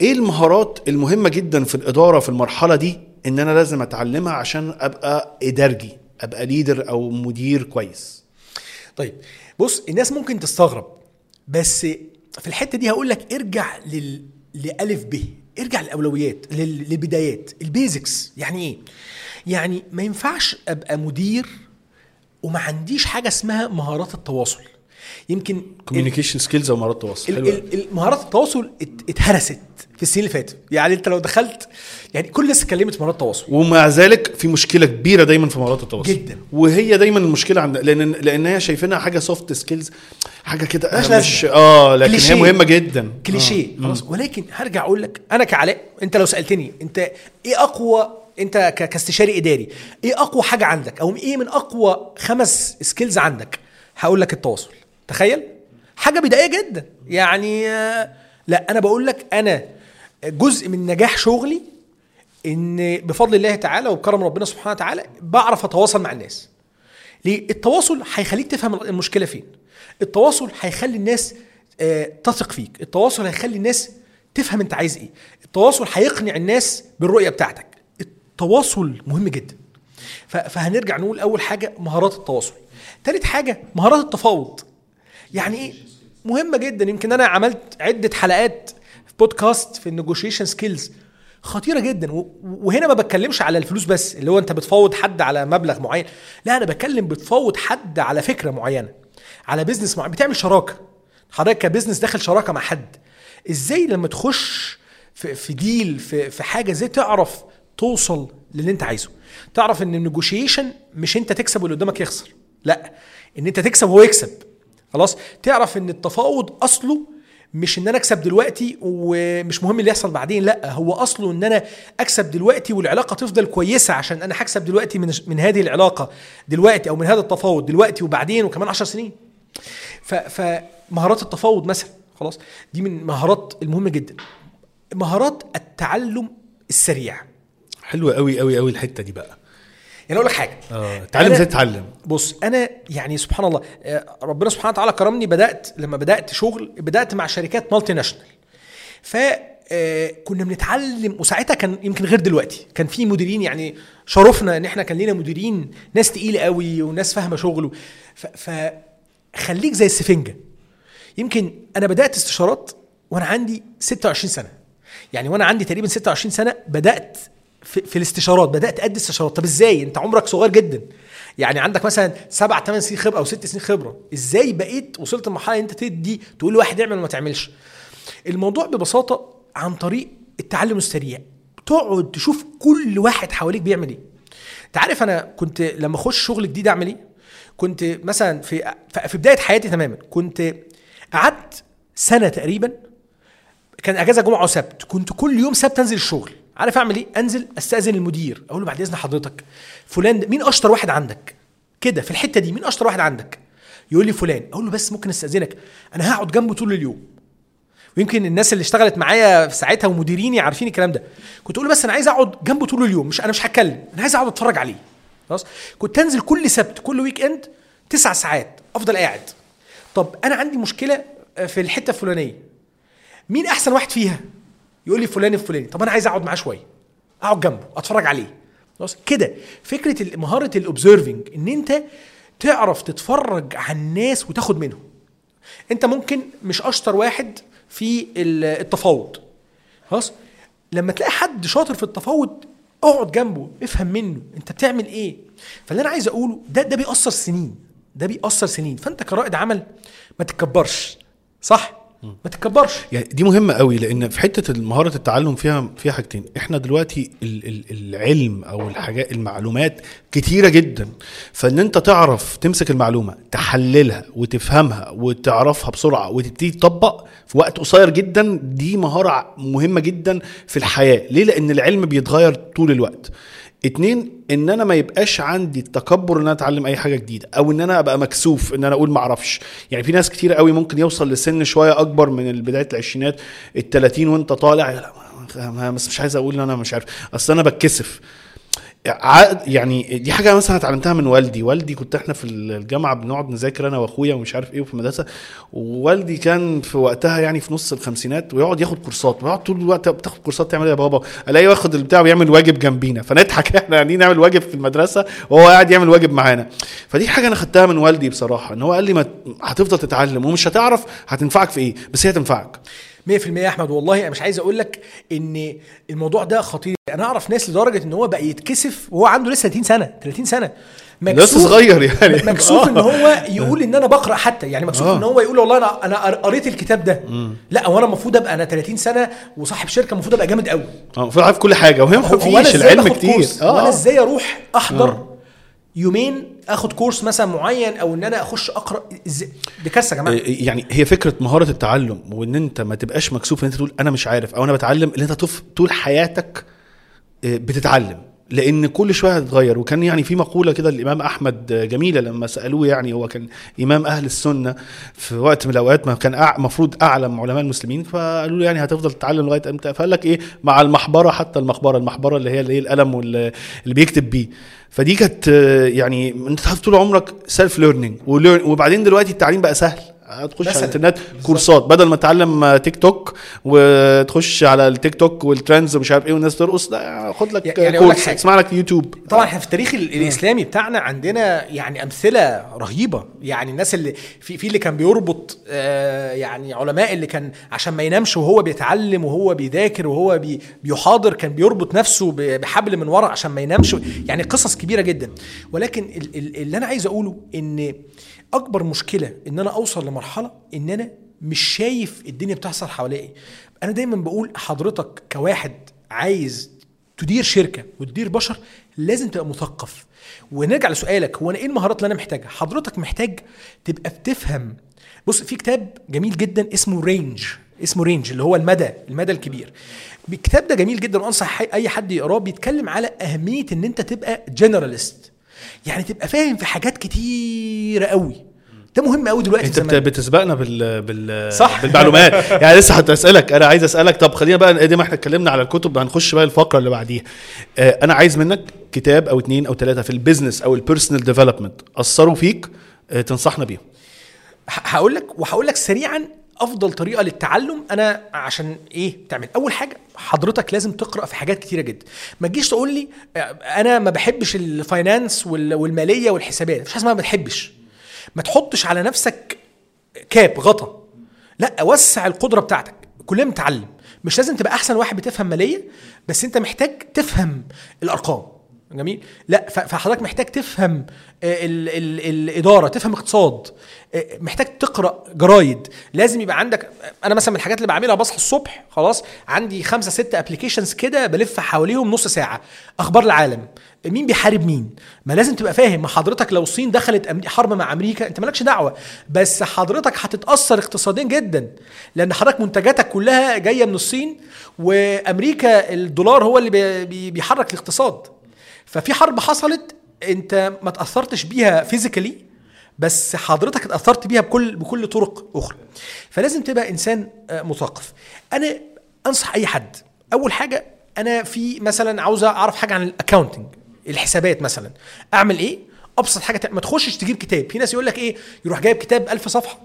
إيه المهارات المهمة جدا في الإدارة في المرحلة دي إن أنا لازم أتعلمها عشان أبقى إدارجي أبقى leader أو مدير كويس؟ طيب بص الناس ممكن تستغرب. بس في الحتة دي هقول لك ارجع لل لألف ب ارجع للأولويات لل- للبدايات ال basics. يعني إيه؟ يعني ما ينفعش أبقى مدير وما عنديش حاجة اسمها مهارات التواصل. يمكن communication skills أو مهارات تواصل ال- حلو ال- ال- مهارات التواصل ات- اتهرست في السنين اللي فاتت يعني انت لو دخلت يعني كل الناس اتكلمت مهارات تواصل ومع ذلك في مشكلة كبيرة دايما في مهارات التواصل. جداً. وهي دايما المشكلة عند لأن لأن هي شايفينها حاجة soft skills حاجة كده ملهاش مش. آه لكن كليشيه. هي مهمة جدا. كليشيه. آه. خلاص. ولكن هرجع أقول لك أنا كعلاء أنت لو سألتني أنت إيه أقوى أنت كاستشاري إداري إيه أقوى حاجة عندك؟ أو إيه من أقوى خمس skills عندك؟ هقول لك التواصل. تخيل؟ حاجة بدائية جدا. يعني لا أنا بقول لك أنا جزء من نجاح شغلي إن بفضل الله تعالى وبكرم ربنا سبحانه وتعالى بعرف أتواصل مع الناس. ليه؟ التواصل هيخليك تفهم المشكلة فين. التواصل هيخلي الناس آه، تثق فيك. التواصل هيخلي الناس تفهم أنت عايز إيه. التواصل هيقنع الناس بالرؤية بتاعتك. التواصل مهم جدا. فهنرجع نقول أول حاجة مهارات التواصل. تالت حاجة مهارات التفاوض. يعني إيه؟ مهمة جدا. يمكن أنا عملت عدة حلقات في بودكاست في ال negotiation skills خطيرة جدا. وهنا ما بتكلمش على الفلوس بس اللي هو أنت بتفاوض حد على مبلغ معين. لا أنا بتكلم بتفاوض حد على فكرة معينة على business معين. بتعمل شراكة. حضرتك ك business داخل شراكة مع حد. إزاي لما تخش في, في deal في, في حاجة إزاي تعرف توصل للي أنت عايزه؟ تعرف إن النيجوشيشن مش أنت تكسب واللي قدامك يخسر. لا إن أنت تكسب وهو يكسب. خلاص؟ تعرف إن التفاوض أصله مش إن أنا أكسب دلوقتي ومش مهم اللي يحصل بعدين لأ هو أصله إن أنا أكسب دلوقتي والعلاقة تفضل كويسة عشان أنا هكسب دلوقتي من من هذه العلاقة دلوقتي أو من هذا التفاوض دلوقتي وبعدين وكمان 10 سنين. فمهارات التفاوض مثلا خلاص؟ دي من مهارات المهمة جدا. مهارات التعلم السريع. حلوة قوي قوي قوي الحتة دي بقى. يعني أقول لك حاجة. آه تعلم إزاي تتعلم. بص أنا يعني سبحان الله آه، ربنا سبحانه وتعالى كرمني بدأت لما بدأت شغل بدأت مع شركات مالتي ناشونال ف آه، كنا بنتعلم وساعتها كان يمكن غير دلوقتي. كان في مديرين يعني شرفنا إن إحنا كان لينا مديرين ناس تقيلة قوي وناس فاهمة شغله. ف, ف خليك زي السفنجة. يمكن أنا بدأت استشارات وأنا عندي 26 سنة. يعني وأنا عندي تقريبا 26 سنة بدأت في, في الاستشارات بدأت ادي استشارات. طب إزاي؟ أنت عمرك صغير جدا. يعني عندك مثلا سبع ثمان سنين خبرة أو ست سنين خبرة. إزاي بقيت وصلت لمرحلة أنت تدي تقول لواحد اعمل وما تعملش؟ الموضوع ببساطة عن طريق التعلم السريع. تقعد تشوف كل واحد حواليك بيعمل إيه. أنت عارف أنا كنت لما أخش شغل جديد أعمل إيه؟ كنت مثلا في في بداية حياتي تماما كنت قعدت سنة تقريبا كان أجازة جمعة وسبت. كنت كل يوم سبت أنزل الشغل. عارف اعمل إيه؟ انزل استاذن المدير. أقول له بعد اذن حضرتك فلان ده مين اشطر واحد عندك؟ كده في الحتة دي مين اشطر واحد عندك؟ يقول لي فلان. أقول له بس ممكن استاذنك. أنا هقعد جنبه طول اليوم. ويمكن الناس اللي اشتغلت معايا في ساعتها ومديريني عارفين الكلام ده. كنت أقول له بس أنا عايز اقعد جنبه طول اليوم مش أنا مش هتكلم. أنا عايز اقعد اتفرج عليه. خلاص؟ كنت انزل كل سبت كل weekend تسع ساعات افضل قاعد. طب أنا عندي مشكلة في الحتة الفلانية. مين احسن واحد فيها؟ يقول لي فلان الفلاني طب أنا عايز أقعد معاه شوية. أقعد جنبه أتفرج عليه. خلاص كده. فكرة مهارة ال observing إن أنت تعرف تتفرج على الناس وتاخد منهم. أنت ممكن مش أشطر واحد في ال- التفاوض. خلاص؟ لما تلاقي حد شاطر في التفاوض اقعد جنبه افهم منه. أنت بتعمل إيه؟ فاللي أنا عايز أقوله ده ده بيأثر سنين. ده بيأثر سنين. فأنت كرائد عمل ما تتكبرش. صح؟ ما تتكبرش يعني دي مهمة قوي لأن في حتة مهارة التعلم فيها فيها حاجتين، إحنا دلوقتي ال- ال- العلم أو الحاجات المعلومات كتيرة جدا، فإن أنت تعرف تمسك المعلومة تحللها وتفهمها وتعرفها بسرعة وتبتدي تطبق في وقت قصير جدا دي مهارة مهمة جدا في الحياة، ليه؟ لأن العلم بيتغير طول الوقت. اتنين إن أنا ما يبقاش عندي التكبر إن أنا أتعلم أي حاجة جديدة أو إن أنا أبقى مكسوف إن أنا أقول ما أعرفش. يعني في ناس كتير قوي ممكن يوصل لسن شوية أكبر من بداية العشرينات ال30 وأنت طالع لا بس مش عايز أقول إن أنا مش عارف. أصل أنا بتكسف. يعني دي حاجة مثلا اتعلمتها من والدي. والدي كنت إحنا في الجامعة بنقعد نذاكر أنا وأخويا ومش عارف إيه وفي المدرسة. ووالدي كان في وقتها يعني في نص الخمسينات ويقعد ياخد كورسات. ويقعد طول الوقت بتاخد كورسات تعمل إيه يا بابا؟ الاقيه واخد البتاع ويعمل واجب جنبينا. فنضحك <laughs> إحنا قاعدين نعمل واجب في المدرسة وهو قاعد يعمل واجب معانا. فدي حاجة أنا خدتها من والدي بصراحة إن هو قال لي ما هتفضل تتعلم ومش هتعرف هتنفعك في إيه. بس هي هتنفعك. 100% يا أحمد. والله أنا مش عايز أقول لك إن الموضوع ده خطير. أنا اعرف ناس لدرجة ان هو بقى يتكسف وهو عنده لسه 30 سنة 30 سنة. لسه صغير يعني. مكسوف ان <laughs> آه. هو يقول ان أنا بقرأ حتى يعني مكسوف آه. ان هو يقول والله أنا أنا قريت الكتاب ده. لا هو أنا المفروض ابقى أنا 30 سنة وصاحب شركة المفروض ابقى جامد قوي. آه المفروض عارف كل حاجة. وهي ما فيش العلم كتير. آه. إزاي أروح أحضر آه. يومين آخد كورس مثلا معين أو إن أنا أخش أقرأ؟ دي كارثه يا جماعة. يعني هي فكرة مهارة التعلم وإن أنت ما تبقاش مكسوف إن أنت تقول أنا مش عارف أو أنا بتعلم اللي أنت طول حياتك بتتعلم لأن كل شوية هتتغير. وكان يعني في مقولة كده الامام أحمد جميلة لما سألوه يعني هو كان إمام أهل السنة في وقت من الأوقات ما كان المفروض أعلم علماء المسلمين فقالوا له يعني هتفضل تتعلم لغاية إمتى؟ فقال لك إيه؟ مع المحبرة حتى المقبرة المحبرة اللي هي اللي هي القلم واللي اللي بيكتب بيه. فدي كانت يعني أنت طول عمرك self learning وبعدين دلوقتي التعليم بقى سهل. هتخش على. الانترنت كورسات. بدل ما تتعلم آه، تيك توك وتخش على التيك توك وال trends ومش عارف إيه والناس ترقص لا خد لك يعني course. اسمع لك يوتيوب. طبعا إحنا في التاريخ ال- الإسلامي بتاعنا عندنا يعني أمثلة رهيبة. يعني الناس اللي في في اللي كان بيربط آه، يعني علماء اللي كان عشان ما ينامش وهو بيتعلم وهو بيذاكر وهو بي بيحاضر كان بيربط نفسه بحبل من ورا عشان ما ينامش. يعني قصص كبيرة جدا. ولكن ال- ال- اللي أنا عايز أقوله إن أكبر مشكلة إن أنا أوصل لمرحلة إن أنا مش شايف الدنيا بتحصل حواليا أنا دايما بقول حضرتك كواحد عايز تدير شركة وتدير بشر لازم تبقى مثقف. ونرجع لسؤالك هو أنا إيه المهارات اللي أنا محتاجها؟ حضرتك محتاج تبقى بتفهم. بص في كتاب جميل جدا اسمه Range اسمه Range اللي هو المدى المدى الكبير. الكتاب ده جميل جدا وأنصح أي حد يقراه بيتكلم على أهمية إن أنت تبقى generalist يعني تبقى فاهم في حاجات كتيرة قوي. ده مهم قوي دلوقتي انت بتسبقنا بال بال صح. بالمعلومات. <laughs> يعني لسه هتسالك أنا عايز أسألك. طب خلينا بقى دي ما إحنا اتكلمنا على الكتب هنخش بقى الفقرة اللي بعديها. آه، أنا عايز منك كتاب أو اتنين أو ثلاثة في ال business أو ال personal development أثروا فيك آه، تنصحنا بيهم. هقول لك وهقول لك سريعا أفضل طريقة للتعلم أنا عشان إيه؟ تعمل. أول حاجة حضرتك لازم تقرأ في حاجات كتيرة جدا. ما تجيش تقول لي آه، أنا ما بحبش ال finance وال- والمالية والحسابات. مش حاجة ما بتحبش. ما تحطش على نفسك cap غطا. لا وسع القدرة بتاعتك. كلنا بنتعلم. مش لازم تبقى أحسن واحد بتفهم مالية بس أنت محتاج تفهم الأرقام. جميل. لا فحضرتك محتاج تفهم آه، ال ال الإدارة تفهم اقتصاد آه، محتاج تقرأ جرايد. لازم يبقى عندك أنا مثلا من الحاجات اللي بعملها بصحى الصبح خلاص عندي خمسة ستة applications كده بلف حواليهم نص ساعة. أخبار العالم. مين بيحارب مين؟ ما لازم تبقى فاهم. ما حضرتك لو الصين دخلت حرب مع أمريكا أنت مالكش دعوة. بس حضرتك هتتأثر اقتصاديا جدا لأن حضرتك منتجاتك كلها جاية من الصين وأمريكا الدولار هو اللي بي- بي- بيحرك الاقتصاد. ففي حرب حصلت انت ما تأثرتش بيها physically بس حضرتك اتأثرت بيها بكل بكل طرق أخرى. فلازم تبقى إنسان آه، مثقف. أنا أنصح أي حد. أول حاجة أنا في مثلا عاوز أعرف حاجة عن ال accounting الحسابات مثلا. أعمل إيه؟ أبسط حاجة ما تخشش تجيب كتاب. في ناس يقول لك إيه؟ يروح جايب كتاب ألف صفحة.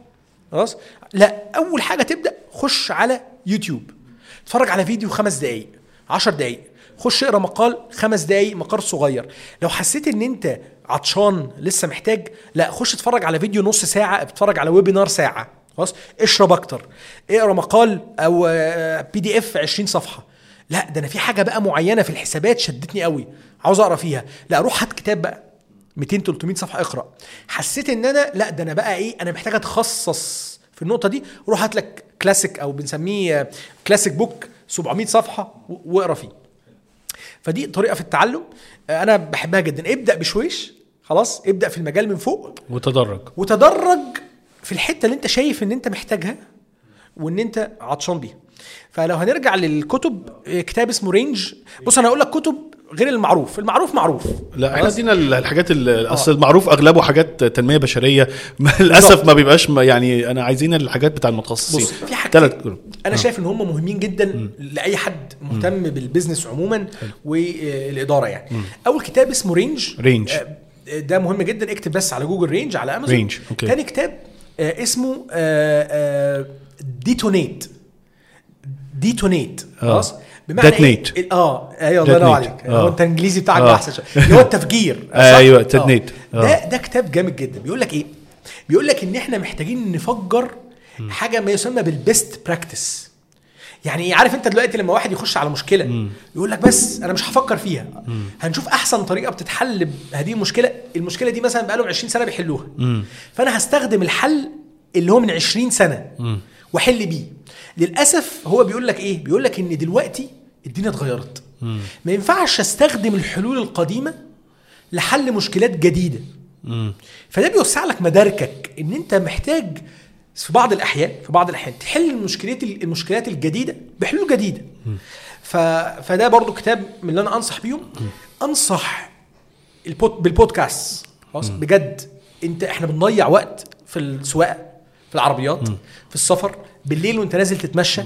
خلاص؟ لا. أول حاجة تبدأ خش على يوتيوب. اتفرج على فيديو خمس دقايق عشر دقايق. خش اقرأ مقال خمس دقايق مقال صغير. لو حسيت إن أنت عطشان لسه محتاج لا خش اتفرج على فيديو نص ساعة اتفرج على webinar ساعة. خلاص؟ اشرب أكتر. اقرأ مقال أو PDF 20 صفحة. لا ده أنا في حاجة بقى معينة في الحسابات شدتني قوي. عاوز أقرأ فيها. لا روح هات كتاب بقى. 200 300 صفحة اقرأ. حسيت إن أنا لا ده أنا بقى إيه أنا محتاج أتخصص في النقطة دي. روح هات لك كلاسيك أو بنسميه classic book 700 صفحة واقرأ فيه. فدي طريقة في التعلم. آه، أنا بحبها جدا. ابدأ بشويش. خلاص ابدأ في المجال من فوق. وتدرج. وتدرج في الحتة اللي أنت شايف إن أنت محتاجها وإن أنت عطشان بيها. فلو هنرجع للكتب آه، كتاب اسمه Range. بص أنا هقول لك كتب غير المعروف. المعروف معروف. لا إحنا؟ ادينا الحاجات ال- اصل المعروف اغلبه حاجات تنمية بشرية. <laughs> للأسف ما بيبقاش يعني أنا عايزين الحاجات بتاع المتخصصين. بص في حاجتين أنا شايف إن هم مهمين جدا لأي حد مهتم بال business عموما والإدارة يعني. أول كتاب اسمه Range. Range. آه، ده مهم جدا. اكتب بس على جوجل Range على امازون Range، okay. تاني كتاب آه، اسمه آه، آه، Detonate. Detonate. خلاص؟ بمعنى Detonate. إيه؟ آه أيوه الله ينور. عليك. آه. هو أنت إنجليزي بتاعك آه. أحسن شوية. اللي هو التفجير. <laughs> صح؟ أيوة، آه. آه. ده ده كتاب جامد جدا. بيقول لك إيه؟ بيقول لك إن إحنا محتاجين نفجر حاجة ما يسمى بال best practice يعني إيه؟ عارف أنت دلوقتي لما واحد يخش على مشكلة يقول لك بس أنا مش هفكر فيها. هنشوف أحسن طريقة بتتحل هذه المشكلة. المشكلة دي مثلا بقالهم 20 سنة بيحلوها. فأنا هستخدم الحل اللي هو من 20 سنة وأحل بيه. للأسف هو بيقول لك إيه؟ بيقول لك إن دلوقتي الدنيا اتغيرت. ما ينفعش أستخدم الحلول القديمة لحل مشكلات جديدة. فده بيوسع لك مداركك إن أنت محتاج في بعض الأحيان في بعض الأحيان تحل المشكلات المشكلات الجديدة بحلول جديدة. ف... فده برضو كتاب من اللي أنا أنصح بيهم. أنصح البود... بالبودكاست. خلاص؟ بجد أنت إحنا بنضيع وقت في السواقة في العربيات في السفر بالليل وأنت نازل تتمشى.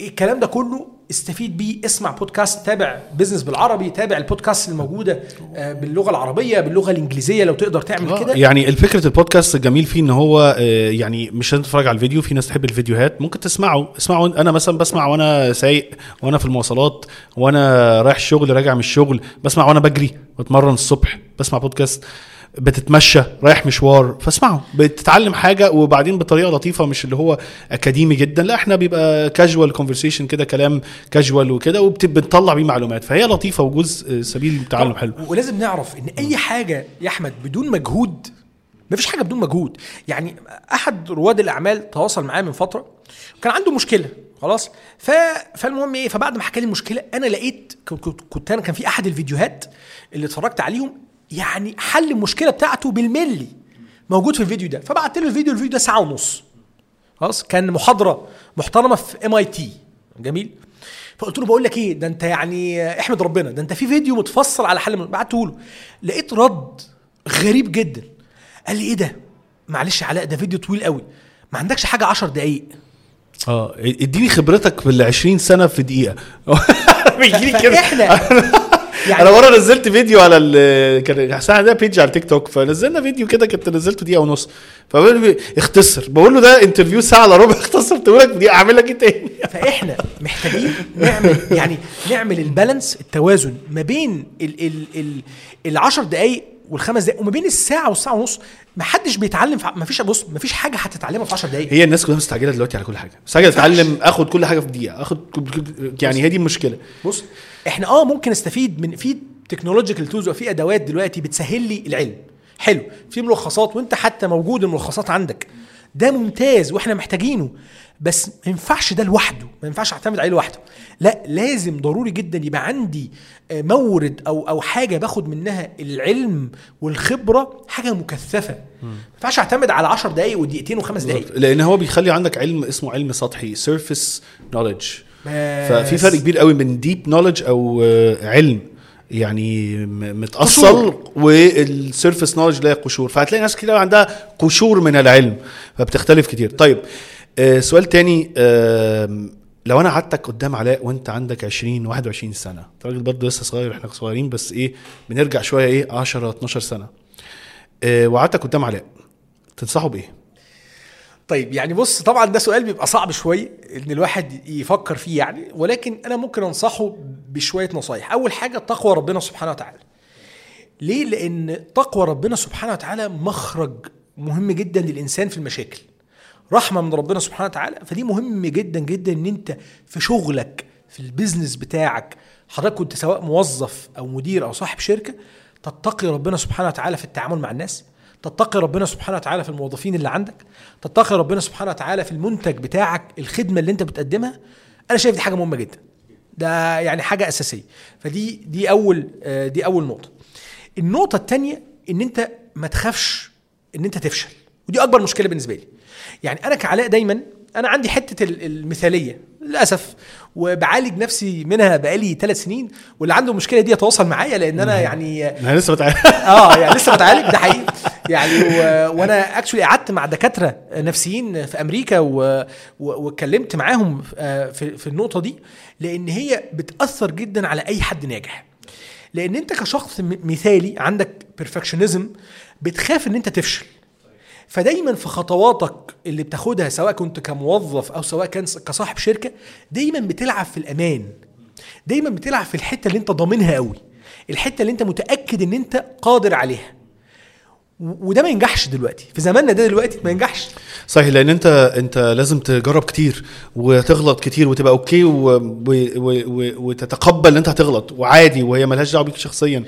الكلام ده كله استفيد بيه اسمع بودكاست تابع بزنس بالعربي تابع البودكاست الموجودة آه، باللغة العربية باللغة الإنجليزية لو تقدر تعمل آه، كده. يعني الفكرة البودكاست الجميل فيه إن هو آه، يعني مش لازم تتفرج على الفيديو في ناس تحب الفيديوهات ممكن تسمعه. اسمعه أنا مثلا بسمع وأنا سايق وأنا في المواصلات وأنا رايح الشغل راجع من الشغل بسمع وأنا بجري بتمرن الصبح بسمع بودكاست. بتتمشى رايح مشوار فاسمعه بتتعلم حاجة وبعدين بطريقة لطيفة مش اللي هو أكاديمي جدا لا إحنا بيبقى casual conversation كده كلام كاجوال وكده وبنطلع بيه معلومات. فهي لطيفة وجزء سبيل تعلم حلو. ولازم نعرف إن أي حاجة يا أحمد بدون مجهود مفيش حاجة بدون مجهود. يعني أحد رواد الأعمال تواصل معايا من فترة كان عنده مشكلة خلاص ف... فالمهم إيه فبعد ما حكى لي المشكلة أنا لقيت كنت أنا كان في أحد الفيديوهات اللي اتفرجت عليهم يعني حل المشكلة بتاعته بالملي. موجود في الفيديو ده. فبعت له الفيديو الفيديو ده ساعة ونص. خلاص؟ كان محاضرة محترمة في MIT جميل. فقلت له بقول لك إيه؟ ده أنت يعني احمد ربنا. ده أنت في فيديو متفصل على حل بعته له. لقيت رد غريب جدا. قال لي إيه ده؟ معلش علاء ده فيديو طويل قوي. ما عندكش حاجة 10 دقايق؟ آه إديني خبرتك بال 20 سنة في دقيقة. <laughs> بيجيلي كده. فإحنا يعني أنا مرة نزلت فيديو على ال كان ساعه ده بيج على التيك توك فنزلنا فيديو كده كنت نزلته دقيقة ونص. فبقول لي اختصر. بقول له ده interview ساعة الا ربع <laughs> اختصرته لك بدقيقه أعمل لك إيه تاني؟ فإحنا محتاجين نعمل يعني نعمل ال balance التوازن ما بين ال ال ال العشر دقايق والخمس دقايق وما بين الساعة والساعة ونص. ما حدش بيتعلم في ما فيش بص ما فيش حاجة هتتعلمها في 10 دقايق. هي الناس كلها مستعجلة دلوقتي على كل حاجة. مستعجلة اتعلم آخد كل حاجة في دقيقة. آخد يعني هي دي المشكلة. بص إحنا آه ممكن نستفيد من في technological tools وفي أدوات دلوقتي بتسهل لي العلم. حلو. في ملخصات وأنت حتى موجود الملخصات عندك. ده ممتاز وإحنا محتاجينه. بس ما ينفعش ده لوحده. ما ينفعش أعتمد عليه لوحده. لا لازم ضروري جدا يبقى عندي آه، مورد أو أو حاجة باخد منها العلم والخبرة حاجة مكثفة. ما ينفعش أعتمد على 10 دقائق ودقيقتين وخمس دقائق لأن هو بيخلي عندك علم اسمه علم سطحي surface knowledge. ففي فرق كبير قوي من deep knowledge أو آه، علم. يعني متأصل قشور. والسيرفيس نولج اللي هي قشور. فهتلاقي ناس كتير عندها قشور من العلم فبتختلف كتير. طيب آه، سؤال تاني لو أنا قعدتك قدام علاء وأنت عندك 20 21 سنة أنت راجل برضه لسه صغير إحنا صغيرين بس إيه بنرجع شوية إيه 10 12 سنة. آه، وقعدتك قدام علاء تنصحه بإيه؟ طيب يعني بص طبعا ده سؤال بيبقى صعب شوية إن الواحد يفكر فيه يعني ولكن أنا ممكن أنصحه بشوية نصايح. أول حاجة تقوى ربنا سبحانه وتعالى. ليه؟ لأن تقوى ربنا سبحانه وتعالى مخرج مهم جدا للإنسان في المشاكل. رحمة من ربنا سبحانه وتعالى فدي مهم جدا جدا إن أنت في شغلك في البيزنس بتاعك حضرتك كنت سواء موظف أو مدير أو صاحب شركة تتقي ربنا سبحانه وتعالى في التعامل مع الناس. تتقي ربنا سبحانه وتعالى في الموظفين اللي عندك تتقي ربنا سبحانه وتعالى في المنتج بتاعك الخدمة اللي انت بتقدمها. أنا شايف دي حاجة مهمة جدا. ده يعني حاجة أساسية. فدي دي أول آه، دي أول نقطة. النقطة الثانية إن أنت ما تخافش إن أنت تفشل. ودي أكبر مشكلة بالنسبة لي. يعني أنا كعلاء دايما أنا عندي حتة ال- المثالية. للأسف. وبعالج نفسي منها بقالي ثلاث سنين واللي عنده المشكلة دي يتواصل معايا لأن أنا يعني أنا لسه بتعلم <laughs> آه يعني لسه بتعالج ده حقيقي. يعني و... وأنا اكشولي قعدت مع دكاترة نفسيين في أمريكا و... و... واتكلمت معاهم آه، في في النقطة دي لأن هي بتأثر جدا على أي حد ناجح. لأن أنت كشخص مثالي عندك بيرفكشنزم بتخاف إن أنت تفشل. فدايما في خطواتك اللي بتاخدها سواء كنت كموظف أو سواء كان كصاحب شركة دايما بتلعب في الأمان. دايما بتلعب في الحتة اللي أنت ضامنها قوي الحتة اللي أنت متأكد إن أنت قادر عليها. وده ما ينجحش دلوقتي. في زماننا ده دلوقتي ما ينجحش. صحيح لأن أنت أنت لازم تجرب كتير وتغلط كتير وتبقى okay و... و... و... وتتقبل إن أنت هتغلط وعادي وهي ملهاش دعوة بيك شخصيا.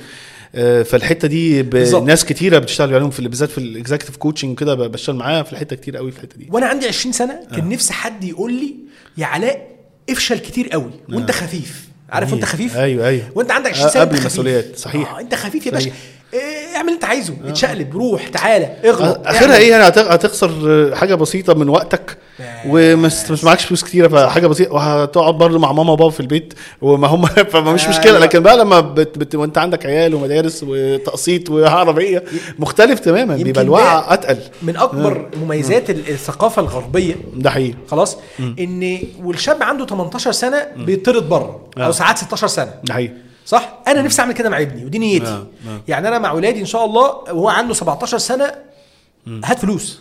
فالحتة دي ب... ناس كتيرة بتشتغل عليهم في بالذات في ال executive coaching كده بشتغل معاها في الحتة كتير قوي في الحتة دي. وأنا عندي 20 سنة كان نفسي حد يقول لي يا علاء افشل كتير قوي وأنت خفيف. عارف وأنت خفيف؟ أيوه أيوه. وأنت عندك 20 آه، سنة قبل. المسؤوليات، صحيح. آه أنت خفيف يا باشا. اعمل اللي انت عايزه اتشقلب روح تعالى اغلط آخرها اعمل. إيه يعني؟ هت- هتخسر حاجة بسيطة من وقتك ومش مش معكش فلوس كتيرة فحاجة بسيطة وهتقعد برضه مع ماما وبابا في البيت وما هم <laughs> فما مش مشكلة. لكن بقى لما بت بت وانت عندك عيال ومدارس وتقسيط وعربية مختلف تماما بيبقى الوعي أتقل. من أكبر مميزات ال- الثقافة الغربية. ده حقيقي. خلاص؟ إن والشاب عنده 18 سنة بيطرد بره أو آه. ساعات 16 سنة. ده حقيقي. صح؟ أنا نفسي أعمل كده مع ابني ودي نيتي. آه، آه. يعني أنا مع ولادي إن شاء الله وهو عنده 17 سنة هات فلوس.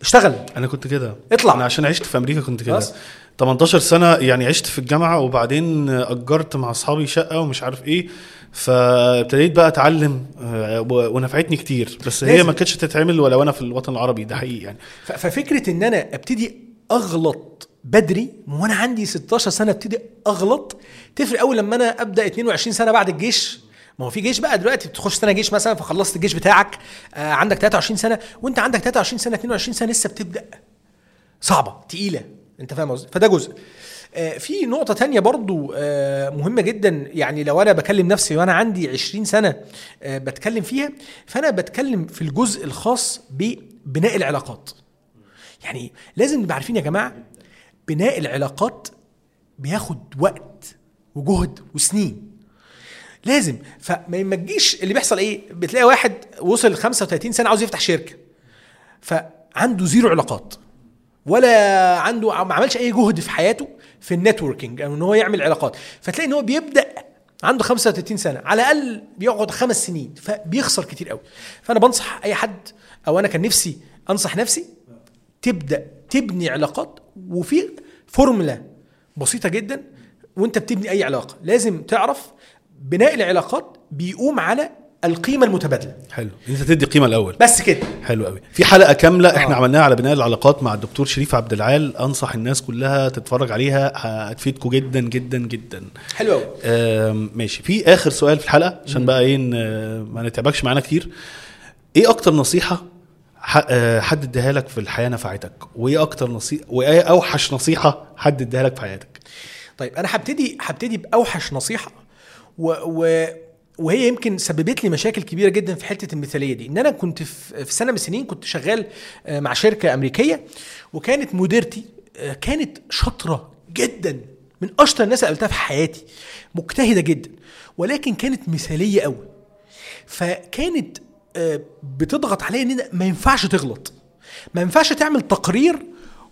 اشتغل. أنا كنت كده. اطلع. أنا عشان عشت في أمريكا كنت كده. بس. 18 سنة يعني عشت في الجامعة وبعدين أجرت مع أصحابي شقة ومش عارف إيه فابتديت بقى أتعلم آه، ونفعتني كتير. بس هي. ما كانتش تتعمل ولو أنا في الوطن العربي ده حقيقي يعني. ففكرة إن أنا أبتدي أغلط بدري وأنا عندي 16 سنة ابتدي أغلط. تفرق قوي لما أنا أبدأ 22 سنة بعد الجيش. ما هو في جيش بقى دلوقتي بتخش سنه جيش مثلا فخلصت الجيش بتاعك آه عندك 23 سنة وانت عندك 23 سنة 22 سنة لسه بتبدأ. صعبة تقيلة. انت فاهم قصدي؟ فده جزء. آه، في نقطة تانية برضو آه، مهمة جدا. يعني لو أنا بكلم نفسي وأنا عندي 20 سنة آه، بتكلم فيها فأنا بتكلم في الجزء الخاص ببناء العلاقات. يعني؟ لازم نبقى عارفين يا جماعة بناء العلاقات بياخد وقت وجهد وسنين. لازم فما ما تجيش اللي بيحصل إيه؟ بتلاقي واحد وصل 35 سنة عاوز يفتح شركة فعنده zero علاقات ولا عنده ما عملش أي جهد في حياته في ال networking أو إن هو يعمل علاقات. فتلاقي إن هو بيبدأ عنده 35 سنة على الأقل بيقعد خمس سنين فبيخسر كتير قوي فأنا بنصح أي حد أو أنا كان نفسي أنصح نفسي تبدأ تبني علاقات وفي فورمولا بسيطة جدا وأنت بتبني أي علاقة. لازم تعرف بناء العلاقات بيقوم على القيمة المتبادلة. حلو. أنت تدي قيمه الأول. بس كده. حلو قوي في حلقة كاملة إحنا آه. عملناها على بناء العلاقات مع الدكتور شريف عبد العال. أنصح الناس كلها تتفرج عليها هتفيدكم جدا جدا جدا. حلو قوي ماشي. في آخر سؤال في الحلقة عشان بقى إيه ما نتعبكش معانا كتير. إيه أكتر نصيحة حد اداها لك في الحياة نفعتك. وإيه أكتر نصيحه وإيه أوحش نصيحة حد اداها لك في حياتك؟ طيب أنا هبتدي هبتدي بأوحش نصيحة. و, و وهي يمكن سببت لي مشاكل كبيرة جدا في حتة المثالية دي. إن أنا كنت في سنة من السنين كنت شغال آه، مع شركة أمريكية وكانت مديرتي آه، كانت شاطرة جدا من أشطر الناس اللي قابلتها في حياتي مجتهدة جدا ولكن كانت مثالية قوي فكانت آه، بتضغط عليا إن ما ينفعش تغلط. ما ينفعش تعمل تقرير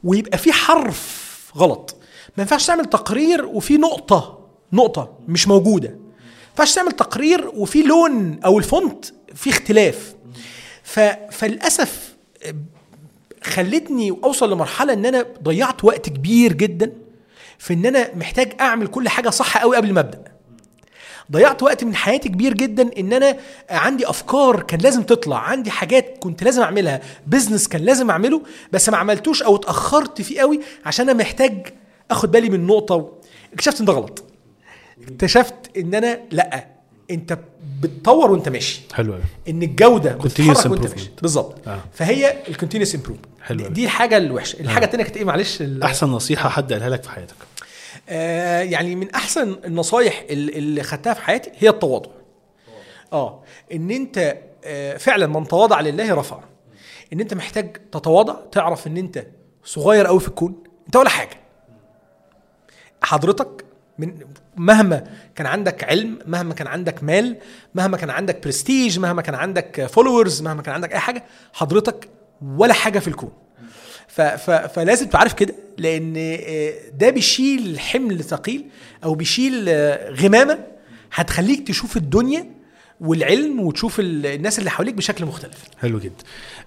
ويبقى فيه حرف غلط. ما ينفعش تعمل تقرير وفيه نقطة نقطة مش موجودة. ما ينفعش تعمل تقرير وفيه لون أو الفونت فيه اختلاف. ف... فللأسف آه، خلتني أوصل لمرحلة إن أنا ضيعت وقت كبير جدا في إن أنا محتاج أعمل كل حاجة صح قوي قبل ما أبدأ. ضيعت وقت من حياتي كبير جدا إن أنا عندي أفكار كان لازم تطلع عندي حاجات كنت لازم أعملها بزنس كان لازم أعمله بس ما عملتوش أو اتأخرت فيه قوي عشان أنا محتاج أخد بالي من نقطة و... اكتشفت إن ده غلط. اكتشفت إن أنا لأ أنت بتطور وأنت ماشي. حلو إن الجودة بتتحرك وأنت. ماشي. بالظبط. آه. فهي ال continuous improvement حلو. دي الحاجة الوحشة. الحاجة الثانية كانت إيه؟ معلش أحسن نصيحة حد قالها لك في حياتك. آه يعني من أحسن النصايح ال- اللي خدتها في حياتي هي التواضع. آه إن أنت آه فعلا من تواضع لله رفع. إن أنت محتاج تتواضع تعرف إن أنت صغير قوي في الكون. أنت ولا حاجة. حضرتك من مهما كان عندك علم مهما كان عندك مال مهما كان عندك برستيج مهما كان عندك followers مهما كان عندك أي حاجة حضرتك ولا حاجة في الكون. ف ف فلازم تعرف كده لأن آه، ده بيشيل حمل ثقيل أو بيشيل آه، غمامة هتخليك تشوف الدنيا والعلم وتشوف ال- الناس اللي حواليك بشكل مختلف. حلو جدا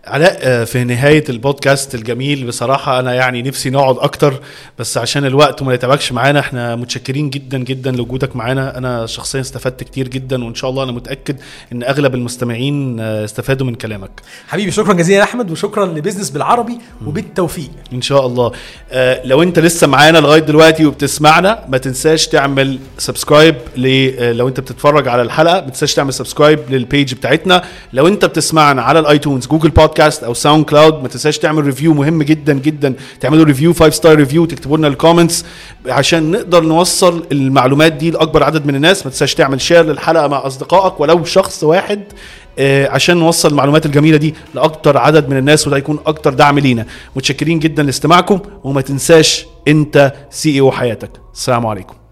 علاء آه، في نهاية البودكاست الجميل بصراحة أنا يعني نفسي نقعد أكتر بس عشان الوقت وما نتعبكش معانا إحنا متشكرين جدا جدا لوجودك معانا. أنا شخصيا استفدت كتير جدا وإن شاء الله أنا متأكد إن أغلب المستمعين آه، استفادوا من كلامك. حبيبي شكرا جزيلا يا أحمد وشكرا ل Business بالعربي وبالتوفيق. إن شاء الله. آه لو أنت لسه معانا لغاية دلوقتي وبتسمعنا ما تنساش تعمل subscribe لو أنت بتتفرج على الحلقة ما تنساش تعمل subscribe لل page بتاعتنا. لو انت بتسمعنا على ال iTunes Google Podcast أو SoundCloud ما تنساش تعمل review مهم جدا جدا. تعملوا review 5 star review تكتبوا لنا ال comments عشان نقدر نوصل المعلومات دي لأكبر عدد من الناس. ما تنساش تعمل share للحلقة مع أصدقائك. ولو شخص واحد آه، عشان نوصل المعلومات الجميلة دي لأكتر عدد من الناس وده هيكون أكتر دعم لينا. متشكرين جدا لاستماعكم وما تنساش انت CEO حياتك. السلام عليكم.